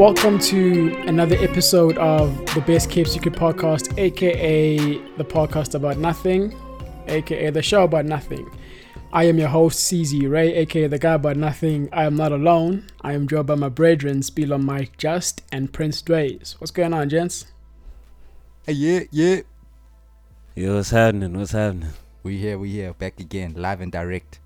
Welcome to another episode of the Best Kept Secret podcast, aka the podcast about nothing, aka the show about nothing. I am your host, CZ Ray, aka the guy about nothing. I am not alone. I am joined by my brethren, Spilo Mike Just and Prince Dways. What's going on, gents? Hey, yeah, yeah. Yo, what's happening? What's happening? We here, we here, back again, live and direct.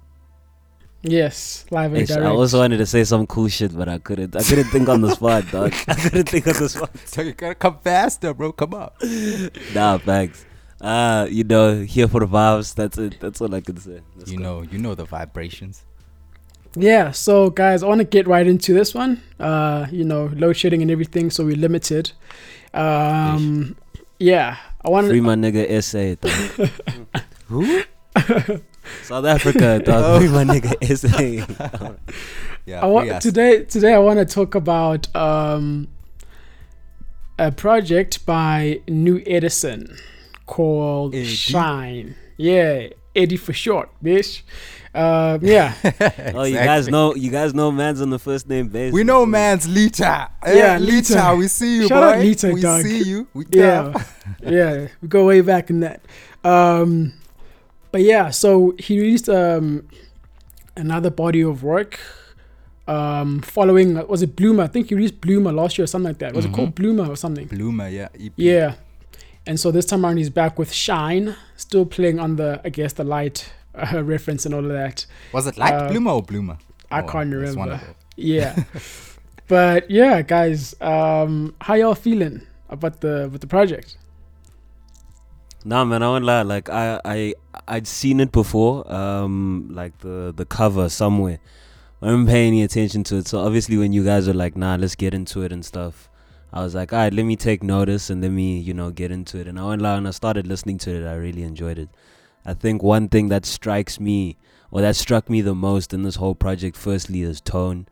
Yes, live and Ish, direct. I also wanted to say some cool shit, but I couldn't. I couldn't think on the spot, dog. I couldn't think on the spot. So you gotta come faster, bro. Come up. Nah, thanks. Uh, you know, here for the vibes. That's it. That's all I can say. Let's you go. know, you know the vibrations. Yeah, so guys, I want to get right into this one. Uh, you know, load shedding and everything, so we're limited. Um, yeah, I want Free to. my nigga SA. Who? South Africa, Oh. dog. Free my nigga SA. Yeah. I free want today. Today, I want to talk about um, a project by Nu Edison called Eddie? Shine. Yeah, Eddie for short, bitch. Um, yeah, Oh, you guys know. You guys know man's on the first name basis. We know man's Lita. Yeah, Lita. Lita. We see you, Shout boy. out Lita, we dog. see you. We yeah, yeah. yeah. We go way back in that. Um, but yeah, so he released um another body of work. Um, following was it Bloomer? I think he released Bloomer last year or something like that. Was it called Bloomer or something? Bloomer, yeah. EP. Yeah. And so this time around he's back with Shine, still playing on the I guess the light uh, reference and all of that. Was it light Uh, bloomer or bloomer? I Oh, can't remember. Yeah. but yeah, guys, um, how y'all feeling about the with the project? Nah, man, I won't lie. Like I, I, I'd seen it before. Um, like the the cover somewhere. I didn't pay any attention to it. So obviously, when you guys were like, "Nah, let's get into it and stuff," I was like, "All right, let me take notice and let me, you know, get into it." And I went lie. When I started listening to it, I really enjoyed it. I think one thing that strikes me, or that struck me the most in this whole project, firstly, is tone.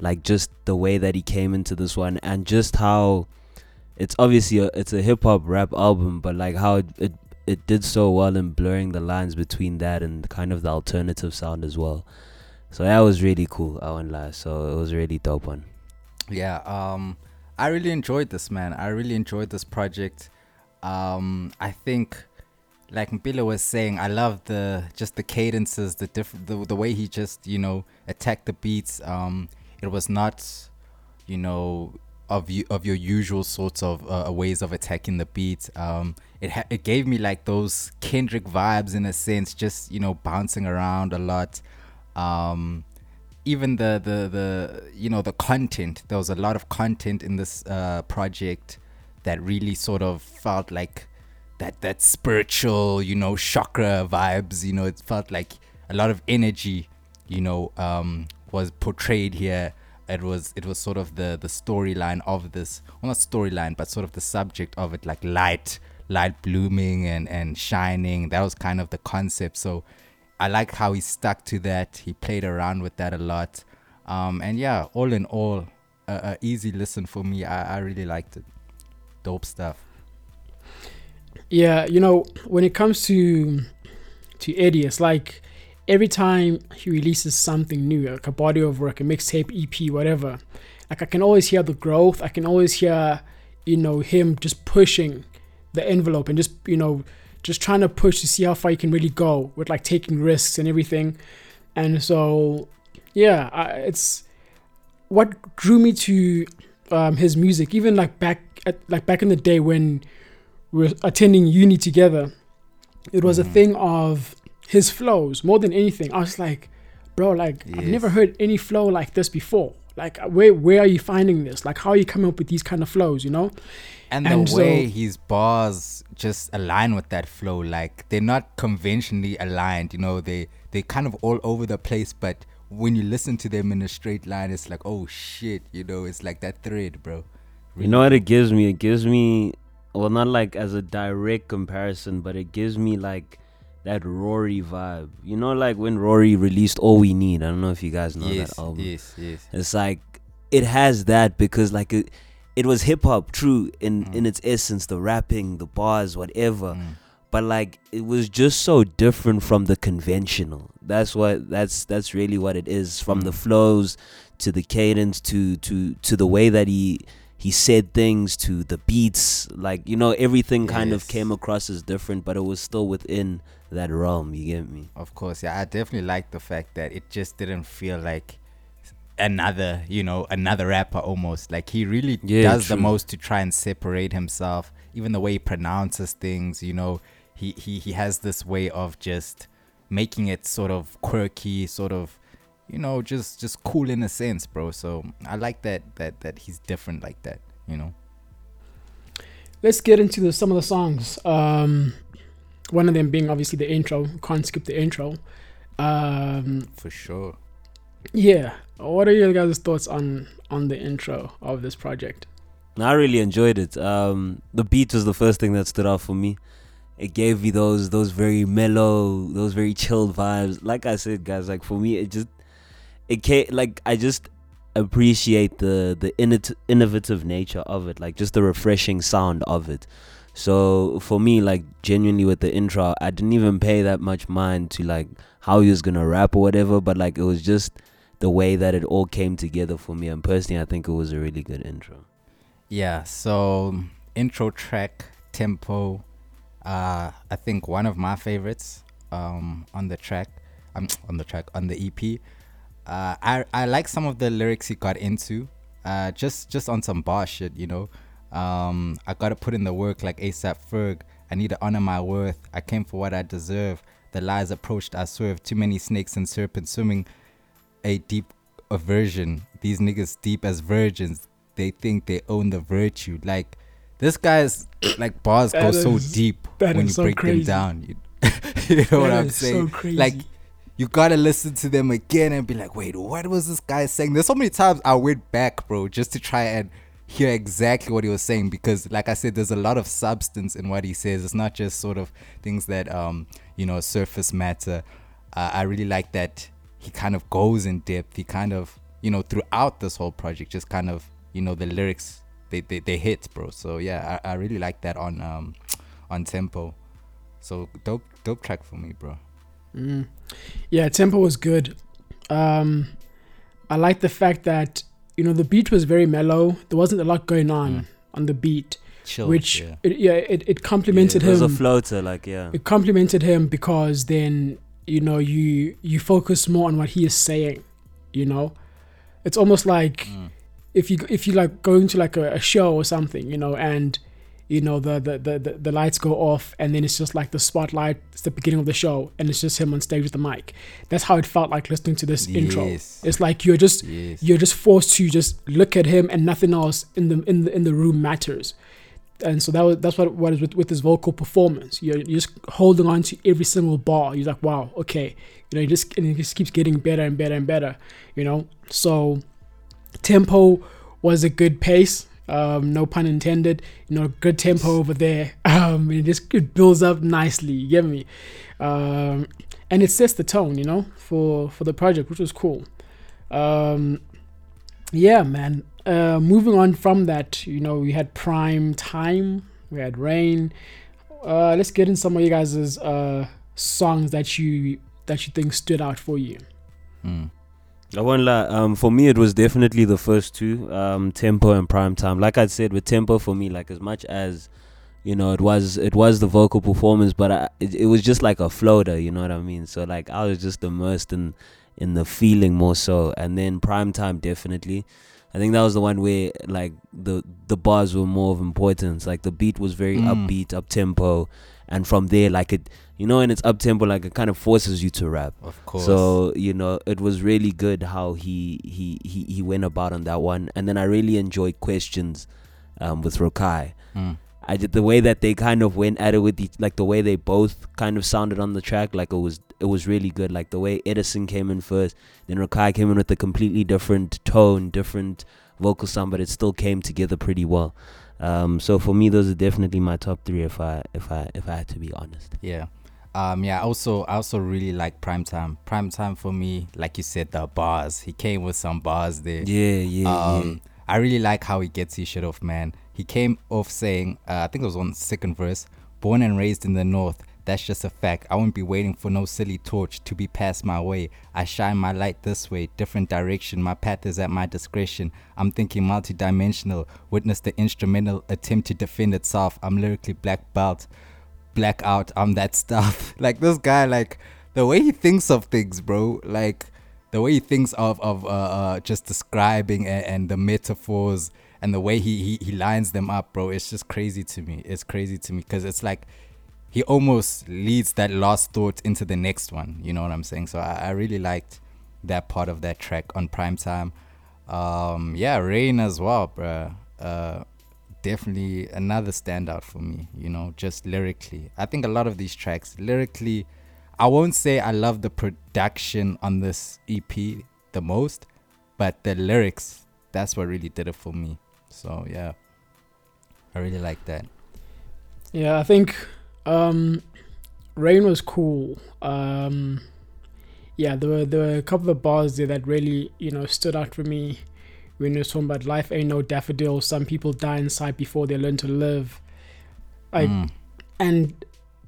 Like just the way that he came into this one, and just how it's obviously a, it's a hip hop rap album, but like how it, it it did so well in blurring the lines between that and kind of the alternative sound as well. So that was really cool. I won't lie. So it was really dope one. Yeah, um, I really enjoyed this, man. I really enjoyed this project. Um, I think, like Mpilo was saying, I love the just the cadences, the different, the, the way he just you know attacked the beats. Um, it was not, you know, of you of your usual sorts of uh, ways of attacking the beat. Um, it ha- it gave me like those Kendrick vibes in a sense, just you know bouncing around a lot. Um, even the the the you know the content there was a lot of content in this uh project that really sort of felt like that that spiritual you know chakra vibes you know it felt like a lot of energy you know um was portrayed here it was it was sort of the the storyline of this well not storyline but sort of the subject of it like light light blooming and and shining that was kind of the concept so I like how he stuck to that. He played around with that a lot. Um, and yeah, all in all, a, a easy listen for me. I, I really liked it. Dope stuff. Yeah, you know, when it comes to to Eddie, it's like every time he releases something new, like a body of work, a mixtape, EP, whatever, like I can always hear the growth. I can always hear, you know, him just pushing the envelope and just, you know, just trying to push to see how far he can really go with like taking risks and everything. And so, yeah, I, it's what drew me to um, his music, even like back at like back in the day when we were attending uni together. It was a thing of his flows more than anything. I was like, bro, like I've never heard any flow like this before. Like uh, where where are you finding this? Like how are you coming up with these kind of flows? You know? And the so- way his bars just align with that flow, like they're not conventionally aligned. You know, they they kind of all over the place. But when you listen to them in a straight line, it's like, oh shit, you know, it's like that thread, bro. You know what it gives me? It gives me, well, not like as a direct comparison, but it gives me like that Raury vibe. You know, like when Raury released All We Need. I don't know if you guys know yes, that album. yes, yes. It's like it has that because like it, it was hip hop, true in Mm. in its essence, the rapping, the bars, whatever. but like it was just so different from the conventional. That's what that's that's really what it is. From the Mm. flows to the cadence to to to the way that he he said things to the beats, like you know everything kind of came across as different, but it was still within that realm. You get me? Of course, yeah. I definitely like the fact that it just didn't feel like another, you know, another rapper almost. Like he really Yeah, does the most to try and separate himself. Even the way he pronounces things, you know, he he he has this way of just making it sort of quirky, sort of, you know, just just cool in a sense, bro. So I like that that that he's different like that, you know. Let's get into the, some of the songs. Um, one of them being obviously the intro. Can't skip the intro. Um, For sure. yeah. What are your guys' thoughts on on the intro of this project? I really enjoyed it. Um, the beat was the first thing that stood out for me. It gave me those those very mellow, those very chilled vibes. Like I said, guys, like for me, it just it came like I just appreciate the the innot- innovative nature of it, like just the refreshing sound of it. So for me, like genuinely with the intro, I didn't even pay that much mind to like how he was gonna rap or whatever, but like it was just the way that it all came together for me. And personally, I think it was a really good intro. Yeah, so intro track, tempo, uh I think one of my favorites um on the track um on the track on the EP. Uh I I like some of the lyrics he got into. Uh just just on some bar shit, you know. Um I got to put in the work like ASAP Ferg. I need to honor my worth. I came for what I deserve. The lies approached, I swerve. Too many snakes and serpents swimming a deep aversion. These niggas deep as virgins. They think they own the virtue. Like this guy's like bars go That so deep when you so break crazy. them down. You, you know what I'm is saying? So crazy. Like you gotta listen to them again and be like, wait, what was this guy saying? There's so many times I went back, bro, just to try and hear exactly what he was saying because like I said, there's a lot of substance in what he says. It's not just sort of things that um, you know, surface matter. Uh, I really like that he kind of goes in depth. He kind of, you know, throughout this whole project, just kind of, you know, the lyrics they, they, they hit, bro. So yeah, I, I really like that on um on tempo. So dope dope track for me, bro. Mm. Yeah, tempo was good. Um, I like the fact that you know the beat was very mellow. There wasn't a lot going on Mm. on the beat, Chill. which yeah. it, yeah, it, it complimented Yeah, it was him. a floater, like yeah. it complimented him because then you know you you focus more on what he is saying. You know, it's almost like Mm. if you if you like going to like a, a show or something, you know, and you know the the, the the lights go off and then it's just like the spotlight. It's the beginning of the show and it's just him on stage with the mic. That's how it felt like listening to this intro. It's like you're just Yes. you're just forced to just look at him and nothing else in the in the in the room matters. And so that was that's what what is with, with his vocal performance. You're, you're just holding on to every single bar. You're like, wow, okay, you know, he just and it just keeps getting better and better and better. You know, so tempo was a good pace. Um, no pun intended. You know, good tempo over there. Um, it just it builds up nicely. You get me? Um, and it sets the tone. You know, for for the project, which was cool. Um, yeah, man. Uh, moving on from that, you know, we had prime time. We had rain. Uh, let's get in some of you guys' uh, songs that you that you think stood out for you. Mm. I won't lie. Um, for me, it was definitely the first two, um, tempo and prime time. Like I said, with tempo, for me, like as much as you know, it was it was the vocal performance, but I, it, it was just like a floater. You know what I mean? So like I was just immersed in in the feeling more so. And then prime time, definitely. I think that was the one where like the the bars were more of importance. Like the beat was very Mm. upbeat, up tempo, and from there, like it, you know, and it's up tempo, like it kind of forces you to rap. Of course. So you know, it was really good how he he he he went about on that one, and then I really enjoyed questions um, with Rokai. Mm. I did the way that they kind of went at it with each, like the way they both kind of sounded on the track, like it was it was really good. Like the way Edison came in first, then Rokai came in with a completely different tone, different vocal sound, but it still came together pretty well. Um, so for me, those are definitely my top three. If I if I if I had to be honest. Yeah. Um, yeah, also I also really like Primetime. Primetime for me, like you said, the bars. He came with some bars there. Yeah, yeah, um, I really like how he gets his shit off, man. He came off saying, uh, I think it was on the second verse, born and raised in the north. That's just a fact. I won't be waiting for no silly torch to be passed my way. I shine my light this way, different direction. My path is at my discretion. I'm thinking multidimensional. Witness the instrumental attempt to defend itself. I'm lyrically black belt, black out. I'm that stuff. like this guy, like the way he thinks of things, bro. Like the way he thinks of of uh, uh just describing and, and the metaphors and the way he, he he lines them up, bro. It's just crazy to me. It's crazy to me because it's like he almost leads that last thought into the next one. You know what I'm saying? So I, I really liked that part of that track on prime time. Um, yeah, Rain as well, bro. Uh, definitely another standout for me. You know, just lyrically. I think a lot of these tracks lyrically. I won't say I love the production on this EP the most, but the lyrics, that's what really did it for me. So yeah, I really like that. Yeah, I think um, Rain was cool. Um, yeah, there were there were a couple of bars there that really you know stood out for me. When you're talking about life ain't no daffodil, some people die inside before they learn to live. Like, Mm. and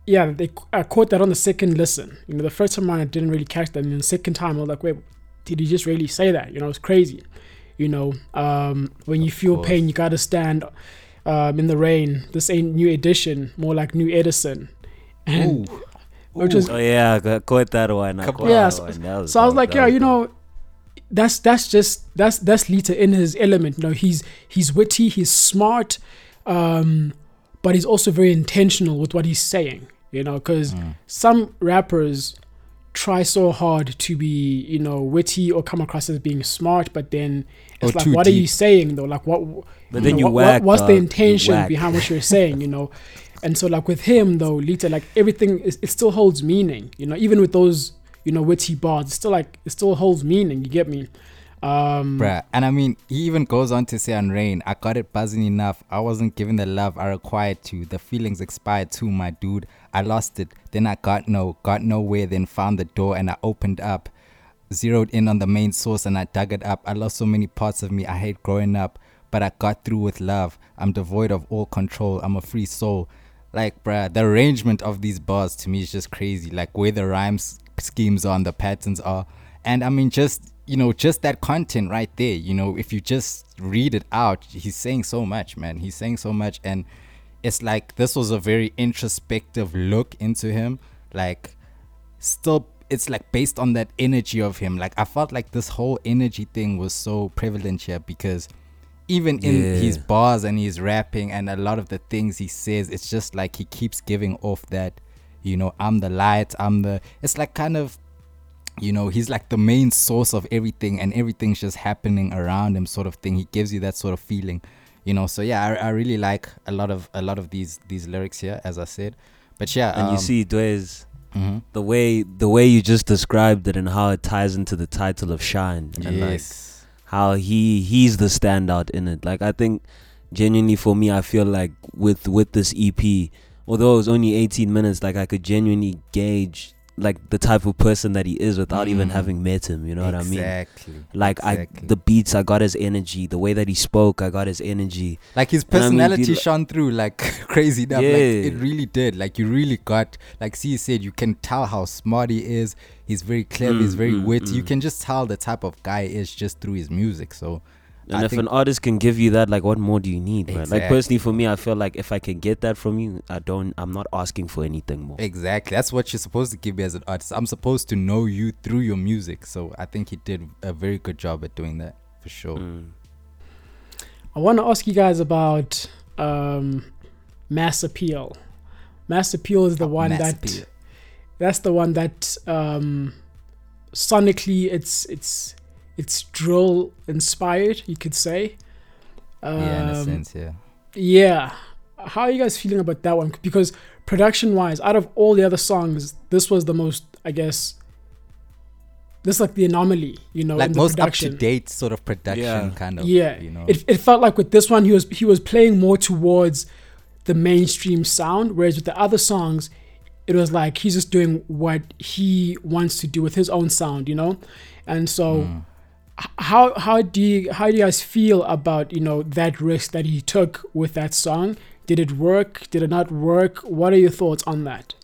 yeah, they I caught that on the second listen. You know, the first time I didn't really catch that, and the second time I was like, wait, did he just really say that? You know, it's crazy. You know, um, when you feel course. pain, you gotta stand um, in the rain. This ain't new edition, more like new Edison. And Ooh. which is Oh yeah, I caught that one. I caught Yeah, that so- one. That so I was like, that yeah, you know, that's that's just that's that's Lita in his element. You know, he's he's witty, he's smart, um, but he's also very intentional with what he's saying. You know, because Mm. some rappers try so hard to be, you know, witty or come across as being smart, but then it's Or like, what are you saying though? Like, what? But then know, you what- whack, what's the dog. You intention behind what you're saying? You know, and so like with him though, Lita, like everything, is, it still holds meaning. You know, even with those, you know, witty bars, it's still like it still holds meaning. You get me? Um, Bruh. And I mean, he even goes on to say on Rain, I got it buzzing enough. I wasn't given the love I required to. The feelings expired too, my dude. I lost it. Then I got no, got nowhere, then found the door and I opened up. Zeroed in on the main source and I dug it up. I lost so many parts of me. I hate growing up, but I got through with love. I'm devoid of all control. I'm a free soul. Like, bruh, the arrangement of these bars to me is just crazy. Like, where the rhymes schemes are and the patterns are. And I mean, just, you know, just that content right there, you know, if you just read it out, he's saying so much, man. He's saying so much. And it's like this was a very introspective look into him. Like, still it's like based on that energy of him like i felt like this whole energy thing was so prevalent here because even in Yeah. his bars and his rapping and a lot of the things he says it's just like he keeps giving off that you know i'm the light i'm the it's like kind of you know he's like the main source of everything and everything's just happening around him sort of thing he gives you that sort of feeling you know so yeah i, I really like a lot of a lot of these these lyrics here as i said but yeah And you um, see, Dwez, mhm. the way the way you just described it and how it ties into the title of Shine and like how he he's the standout in it. Like I think genuinely for me, I feel like with with this EP, although it was only 18 minutes, like I could genuinely gauge like the type of person that he is without even Mm. having met him. You know what I mean? exactly Like exactly. I, the beats, I got his energy. The way that he spoke, I got his energy. like his And I mean, personality shone through like crazy enough. Like it really did. Like you really got like C said, you can tell how smart he is. He's very clever. he's Mm, very mm, witty. You mm. can just tell the type of guy he is just through his music. So And I if an artist can give you that, like, what more do you need, man? Like personally, for me, I feel like if I can get that from you, I don't. I'm not asking for anything more. exactly, that's what you're supposed to give me as an artist. I'm supposed to know you through your music. So I think he did a very good job at doing that for sure. Mm. I want to ask you guys about um, Mass Appeal. Mass Appeal is the one Mass that appeal. that's the one that um, sonically it's it's it's drill inspired, you could say. Um, yeah, in a sense, yeah. Yeah. How are you guys feeling about that one? Because production wise, out of all the other songs, this was the most, I guess, this is like the anomaly, you know, Like in most up to production. date sort of production Yeah. kind of. yeah, you know. it, it felt like with this one, he was he was playing more towards the mainstream sound, whereas with the other songs, it was like he's just doing what he wants to do with his own sound, you know, and so. Mm. H- how how do you how do you guys feel about you know that risk that he took with that song? Did it work? Did it not work? What are your thoughts on that?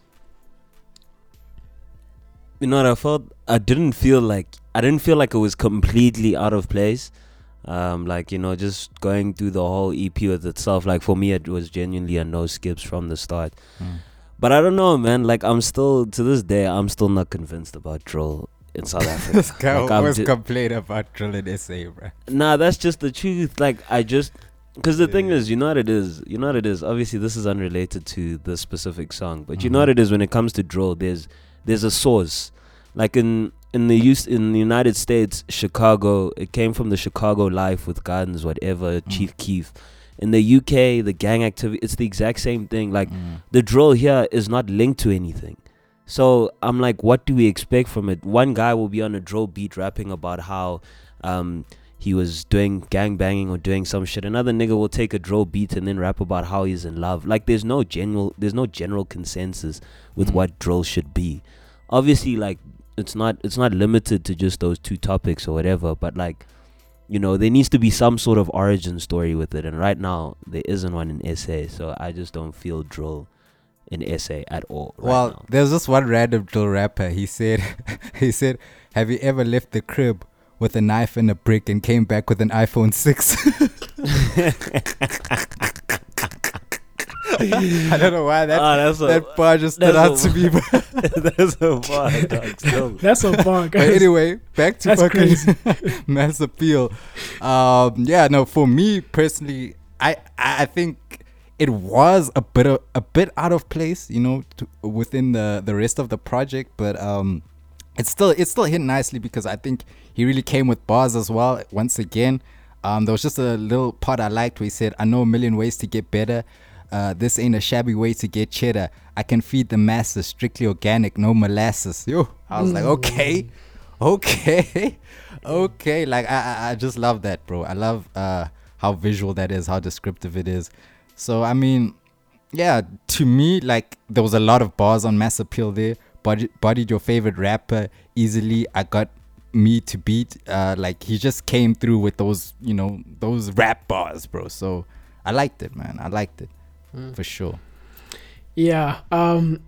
you know what I felt? I didn't feel like I didn't feel like it was completely out of place. Um, like you know, just going through the whole EP with itself. Like for me, it was genuinely a no skips from the start. Mm. But I don't know, man. Like I'm still to this day, I'm still not convinced about drill in South Africa. this guy Like, always ju- complain about drill in SA, bro. Nah, that's just the truth. Like I just because the thing is, you know what it is. You know what it is. Obviously, this is unrelated to the specific song, but you know Mhm. what it is when it comes to drill. There's there's a source. Like in in the use in the United States, Chicago, it came from the Chicago life with guns, whatever. Mm. Chief Keef. In the UK, the gang activity, it's the exact same thing. Like Mm. the drill here is not linked to anything. So I'm like, what do we expect from it? One guy will be on a drill beat rapping about how um, he was doing gang banging or doing some shit. Another nigga will take a drill beat and then rap about how he's in love. Like there's no general there's no general consensus with Mm. what drill should be. Obviously, like it's not it's not limited to just those two topics or whatever, but like you know, there needs to be some sort of origin story with it. And right now, there isn't one in SA. So I just don't feel drill in SA at all. Right well, now. there's this one random drill rapper. He said, he said, "Have you ever left the crib with a knife and a brick and came back with an iPhone 6? I don't know why that Ah, that's a that bar just stood out a- to me. But, that's a bar, dog. Still. That's a bar, but anyway, back to That's fucking crazy. mass appeal. Um, yeah, no, for me personally, I I I think it was a bit of, a bit out of place, you know, to, within the the rest of the project, but um, it's still it still hit nicely because I think he really came with bars as well. Once again, um, there was just a little part I liked where he said, "I know a million ways to get better." Uh, this ain't a shabby way to get cheddar. I can feed the masses, strictly organic, no molasses. Yo, I was like, okay, okay, okay. Like I, I, I just love that, bro. I love uh how visual that is, how descriptive it is. So I mean, yeah, to me, like there was a lot of bars on Mass Appeal there. Body, bodied your favorite rapper easily. I got me to beat. Uh, like he just came through with those, you know, those rap bars, bro. So I liked it, man. I liked it for sure. Yeah. Um,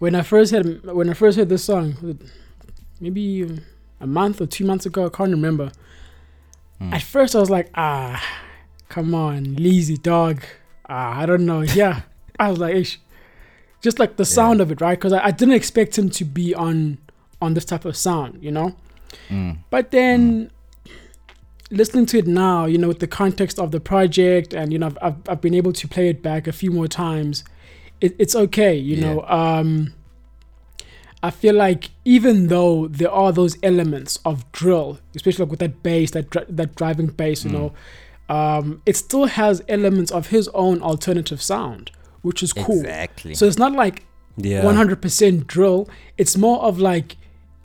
when I first heard when I first heard this song, maybe a month or two months ago, I can't remember. Mm. At first, I was like, ah, come on, lazy dog. Ah, I don't know. Yeah, I was like, Ish. just like the sound of it, right? Because I, I didn't expect him to be on on this type of sound, you know. Mm. But then listening to it now, you know, with the context of the project, and you know, I've I've, I've been able to play it back a few more times. It, it's okay, you Yeah. know. Um, I feel like even though there are those elements of drill, especially like with that bass, that dri- that driving bass, you Mm. know, um, it still has elements of his own alternative sound, which is cool. Exactly. So it's not like Yeah. 100% drill. It's more of like,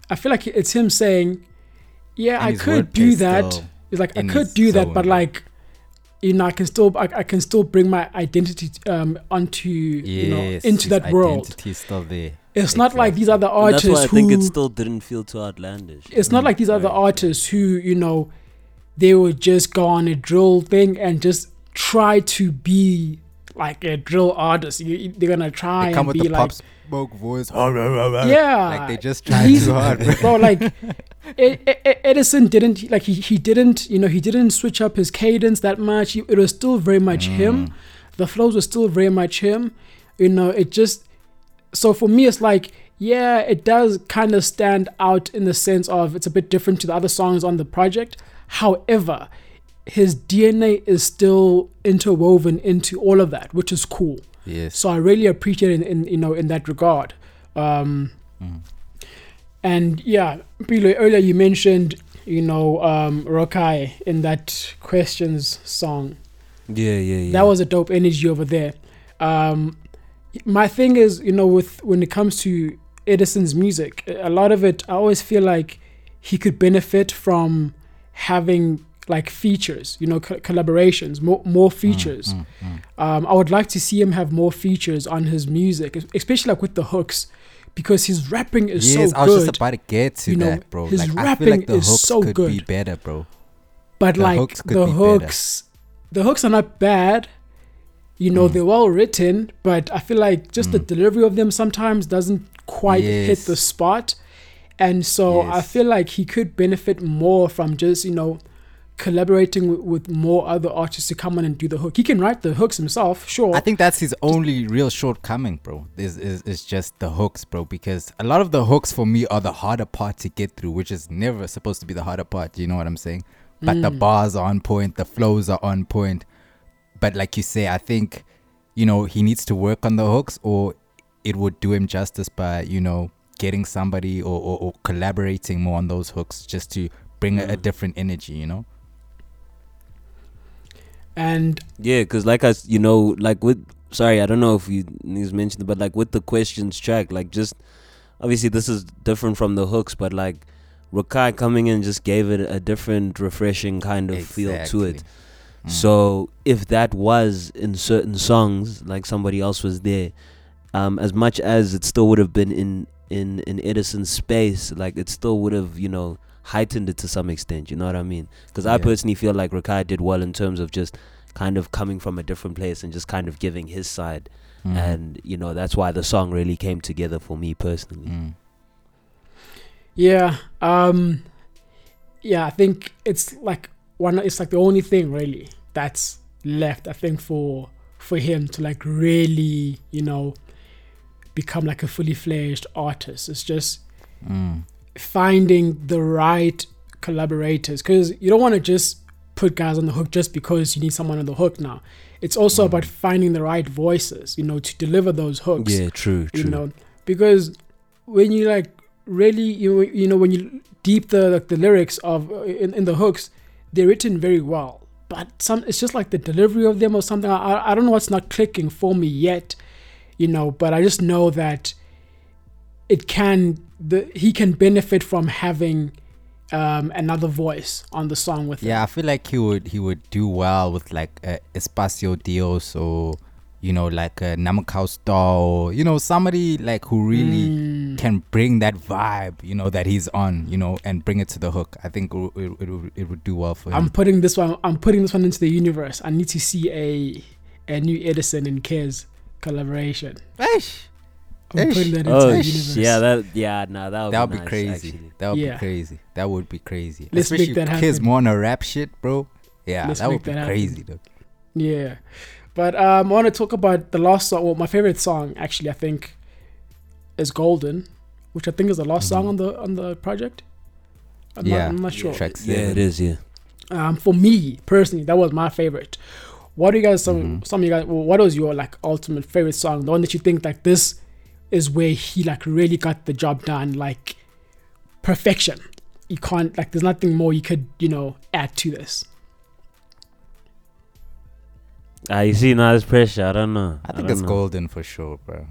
I feel like it's him saying, yeah, And I could do that. still It's like, I could do that, but like, you know, I can still, I, I can still bring my identity um, onto, you know, into that world. identity is still there. It's not like these Exactly. other And artists that's why I who, think it still didn't feel too outlandish. it's not like these other artists who, you know, they would just go on a drill thing and just try to be like a drill artist. You, they're gonna try They come and with be the like, pop smoke voice. yeah, Like they just try He's- too hard. bro. bro like edison didn't like he, he didn't you know he didn't switch up his cadence that much it was still very much Mm. him the flows were still very much him you know it just so for me it's like yeah it does kind of stand out in the sense of it's a bit different to the other songs on the project however his dna is still interwoven into all of that which is cool Yes. so I really appreciate it in, in you know in that regard. Um, Mm. And yeah, Bilo, earlier you mentioned you know um, Rokai in that questions song. Yeah, yeah, yeah. That was a dope energy over there. Um, my thing is you know with when it comes to Edison's music, a lot of it I always feel like he could benefit from having like features, you know, co- collaborations, more more features. Mm, mm. Um, I would like to see him have more features on his music, especially like with the hooks, because his rapping is yes, so good. I was good. just about to get to You know, that, bro. his like, I feel rapping like the is hooks so could be better, bro. but the like hooks the be better. hooks, the hooks are not bad. You know, Mm. they're well written, but I feel like just the Mm. delivery of them sometimes doesn't quite hit the spot. And so I feel like he could benefit more from just, you know, collaborating with, with more other artists to come in and do the hook. He can write the hooks himself, sure. I think that's his only real shortcoming, bro. Is, is is just the hooks, bro. Because a lot of the hooks for me are the harder part to get through, which is never supposed to be the harder part. You know what I'm saying? But the Mm. bars are on point, the flows are on point. But like you say, I think you know he needs to work on the hooks, or it would do him justice by you know getting somebody or, or, or collaborating more on those hooks just to bring a, a Mm. different energy. You know? and Yeah, because like I, s- you know, like with sorry, I don't know if you he's mentioned but like with the questions track, like just obviously this is different from the hooks, but like Rakai coming in just gave it a different, refreshing kind of feel to it. Exactly. Mm. So if that was in certain songs, like somebody else was there, um, as much as it still would have been in in in Edison's space, like it still would have you know heightened it to some extent. You know what I mean? Because I Yeah. personally feel like Rakai did well in terms of just kind of coming from a different place and just kind of giving his side, Mm. and you know that's why the song really came together for me personally. Mm. Yeah. Um yeah, I think it's like one it's like the only thing really that's left I think for for him to like really, you know, become like a fully fledged artist. It's just Mm. finding the right collaborators cuz you don't want to just put guys on the hook just because you need someone on the hook now. It's also Mm. about finding the right voices, you know, to deliver those hooks Yeah, true, true. you know because when you like really you you know when you deep the like the lyrics of in, in the hooks they're written very well but some it's just like the delivery of them or something. I, I don't know what's not clicking for me yet you know but i just know that it can the he can benefit from having um another voice on the song with Yeah, I feel like he would he would do well with like uh, Espacio Dios or you know like a Namakau Star you know somebody like who really Mm. can bring that vibe you know that he's on you know and bring it to the hook. I think it, would- it, it, would- it would do well for i'm him. putting this one i'm putting this one into the universe i need to see a a Nu Edison and Kez collaboration Eish, I'm Ish. putting that into Oh the universe. yeah, that yeah, nah, that would that would be, be nice, crazy. actually. That would Yeah. be crazy. That would be crazy. Let's make Especially that kids happen. more on a rap shit, bro. Yeah, Let's that would be that happen. crazy, though. Yeah. But um, I want to talk about the last song. Well, my favorite song, actually, I think, is "Golden," which I think is the last song Mhm. on the on the project. I'm yeah, not, I'm not sure. Track Yeah, it is. Yeah. Um, for me personally, that was my favorite. What do you guys? Some Mhm. some of you guys. Well, what was your like ultimate favorite song? The one that you think like this is where he like really got the job done, like perfection. You can't like. There's nothing more you could you know add to this. Ah, you see now there's pressure. I don't know. I think don't it's know. golden for sure, bro.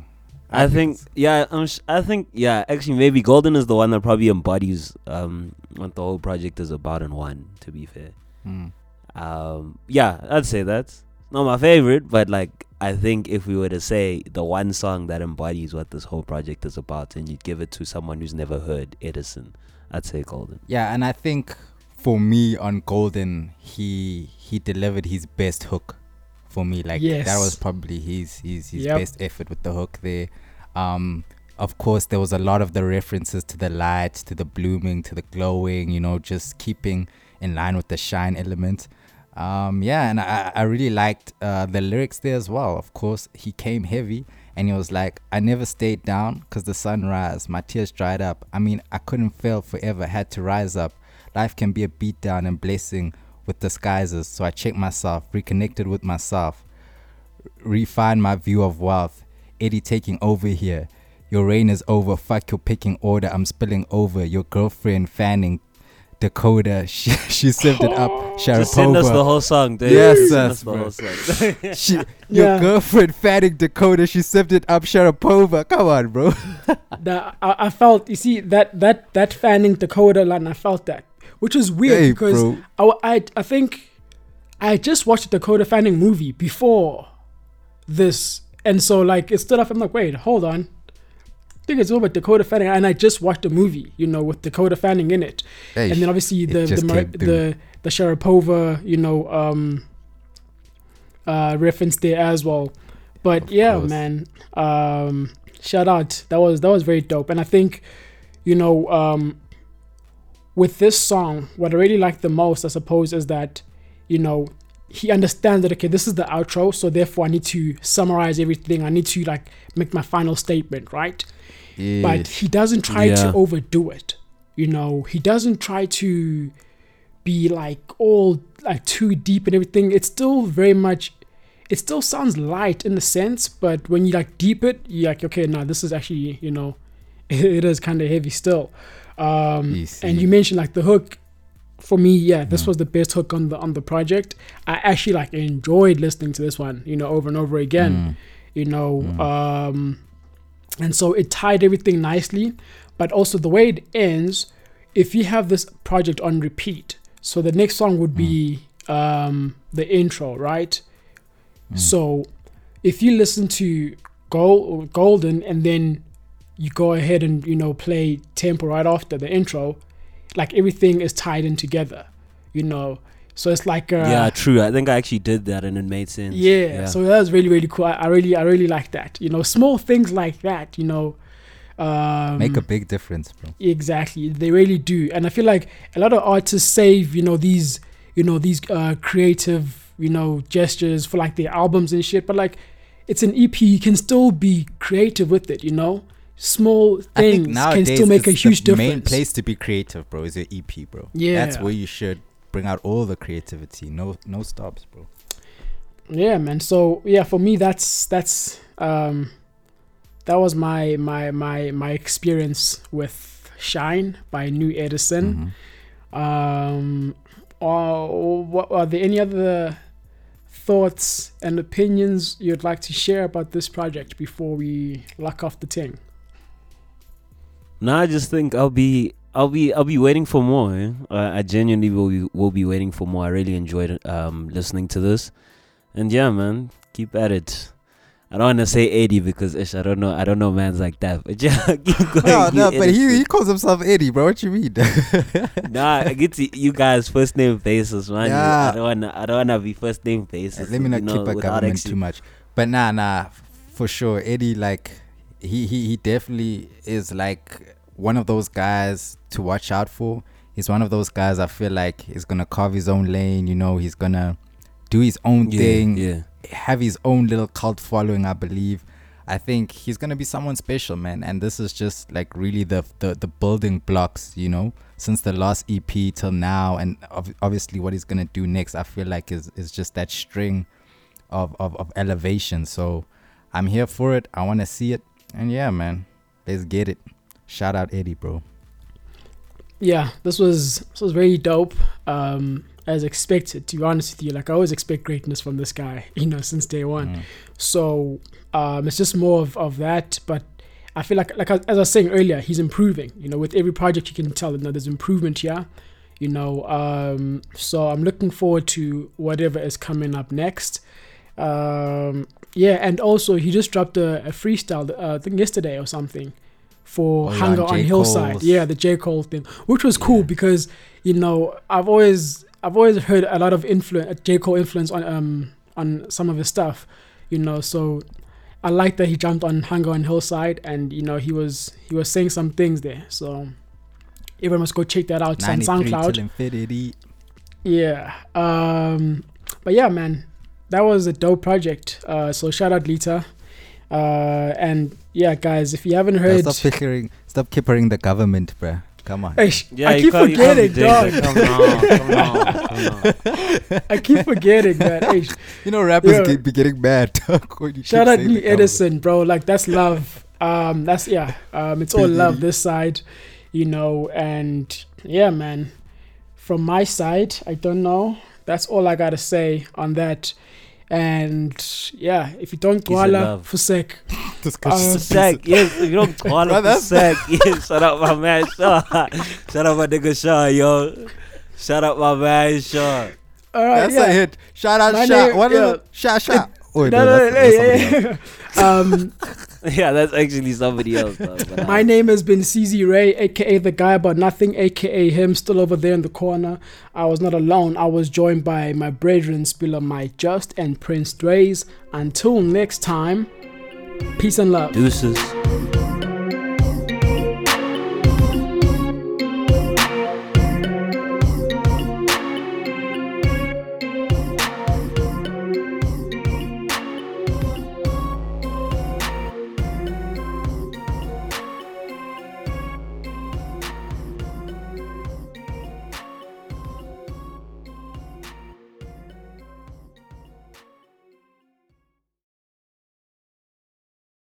I think it's- yeah, I'm sh- I think yeah, actually maybe Golden is the one that probably embodies um what the whole project is about in one, to be fair. Mm. Um yeah, I'd say that's not my favorite, but like I think if we were to say the one song that embodies what this whole project is about and you'd give it to someone who's never heard Edison, I'd say Golden. Yeah, and I think for me on Golden, he he delivered his best hook for me. Like that was probably his his his Yep. best effort with the hook there. Um, of course, there was a lot of the references to the light, to the blooming, to the glowing. You know, just keeping in line with the shine element. Um, yeah, and I, I really liked uh, the lyrics there as well. Of course, he came heavy and he was like, I never stayed down because the sun rise, my tears dried up. I mean, I couldn't fail forever, had to rise up. Life can be a beatdown and blessing with disguises. So I checked myself, reconnected with myself, refined my view of wealth. Eddie taking over here. Your reign is over. Fuck your picking order. I'm spilling over. Your girlfriend fanning Dakota. She, she served it up. Sharapova. Just send us the whole song, dude. Yes, Send yes, us the bro. whole song. She, your Yeah. girlfriend fanning Dakota. She served it up. Sharapova. Come on, bro. that I, I felt you see that that that fanning Dakota line I felt that which is weird Hey, because bro. I, I I think I just watched the Dakota Fanning movie before this and so like it stood up I'm like wait hold on think it's all about Dakota Fanning, and I just watched a movie, you know, with Dakota Fanning in it, Hey, and then obviously the the Mar- the the Sharapova, you know, um, uh, reference there as well. But Of yeah, course. man, um, shout out. That was that was very dope, and I think, you know, um, with this song, what I really like the most, I suppose, is that, you know, he understands that okay, this is the outro, so therefore I need to summarize everything. I need to like make my final statement, right? yeah. but he doesn't try Yeah. to overdo it. You know, he doesn't try to be like all like too deep and everything. It's still very much. It still sounds light in the sense, but when you like deep it, you're like, okay, now this is actually, you know, it is kind of heavy still. Um, and you mentioned like the hook. For me, yeah, this Mm. was the best hook on the on the project. I actually like enjoyed listening to this one, you know, over and over again Mm. you know Mm. um and so it tied everything nicely but also the way it ends if you have this project on repeat so the next song would be um the intro right Mm. so if you listen to Gold, golden and then you go ahead and you know play tempo right after the intro like everything is tied in together you know so it's like uh, yeah, true. I think I actually did that and it made sense. yeah, yeah. so that was really really cool. I, I really I really like that. You know, small things like that. You know, um, Make a big difference, bro. exactly. They really do, and I feel like a lot of artists save you know these you know these uh, creative you know gestures for like their albums and shit. But like, it's an EP. You can still be creative with it. You know, small things can still make a huge the difference. main place to be creative, bro, is your EP, bro. Yeah. that's where you should bring out all the creativity. No, no stops, bro. yeah man so yeah for me that's that's um that was my my my my experience with shine by Nu Edison Mhm. um or what are there any other thoughts and opinions you'd like to share about this project before we lock off the thing No, I just think I'll be I'll be I'll be waiting for more. Eh? Uh, I genuinely will be, will be waiting for more. I really enjoyed um listening to this, and yeah, man, keep at it. I don't want to say eighty because ish, I don't know I don't know man's like that, but yeah, keep going. No, no, but he, he calls himself Eddie, bro. What you mean? nah, I get to you guys first name faces, man. Yeah. I don't wanna I don't wanna be first name basis. Let me not you know, keep a government actually- too much. But nah, nah, for sure, Eddie, like, he, he, he definitely is like one of those guys to watch out for. He's one of those guys I feel like he's gonna carve his own lane. You know, he's gonna do his own Yeah, thing, yeah. have his own little cult following. I believe. I think he's gonna be someone special, man. And this is just like really the the, the building blocks, you know, since the last EP till now, and ob- obviously what he's gonna do next. I feel like is is just that string of of, of elevation. So I'm here for it. I want to see it, and yeah, man, let's get it. Shout out Eddie, bro. yeah this was this was very dope um as expected to be honest with you like i always expect greatness from this guy you know since day one Mm. So um, it's just more of, of that. But I feel like, like I- as I was saying earlier, he's improving. You know, with every project you can tell, you know, there's improvement here. You know, um, so I'm looking forward to whatever is coming up next. Um, yeah, and also he just dropped a, a freestyle, uh, I think yesterday or something, for Oh, Hunger on on Hillside. Cole's- Yeah, the J Cole thing, which was cool Yeah. because you know I've always I've always heard a lot of influence, J Cole influence on um on some of his stuff, you know. So I like that he jumped on Hunger on Hillside, and you know he was he was saying some things there. So everyone must go check that out. On 93 SoundCloud. Yeah. Um, but yeah, man, that was a dope project. Uh, so shout out Lita. Uh, and yeah, guys, if you haven't Yeah, heard, Stop kickering, stop kippering the government, bruh. Come on. Hey, Yeah, I keep can't- you can't forgetting, dog. that. Come on, come on, come on. I keep forgetting that. Hey, You know, rappers Yeah. get, be getting mad. dog, when you shout out saying New government. Edison, bro. Like that's love. Um, that's yeah. Um, it's all love this side, you know. And yeah, man. From my side, I don't know. That's all I gotta say on that. And yeah, if you don't Peace and koala love. for sec, This Uh, guy's The just sack, yes. You don't call Bro, it the that's- Yes, shout out my man Shaw. Shout out my nigga Shaw, yo. Shout out my man Shaw. all right, That's yeah. a hit. Shout out, My Sha. name- What yeah. is it? Sha, Sha. Oh, No, no, that's- no, that's yeah, yeah. um, yeah, that's actually somebody else. Though, my name has been CZ Ray, aka the guy about nothing, aka him, still over there in the corner. I was not alone. I was joined by my brethren, Spiller Mike Just and Prince Drays. Until next time, peace and love. Deuces.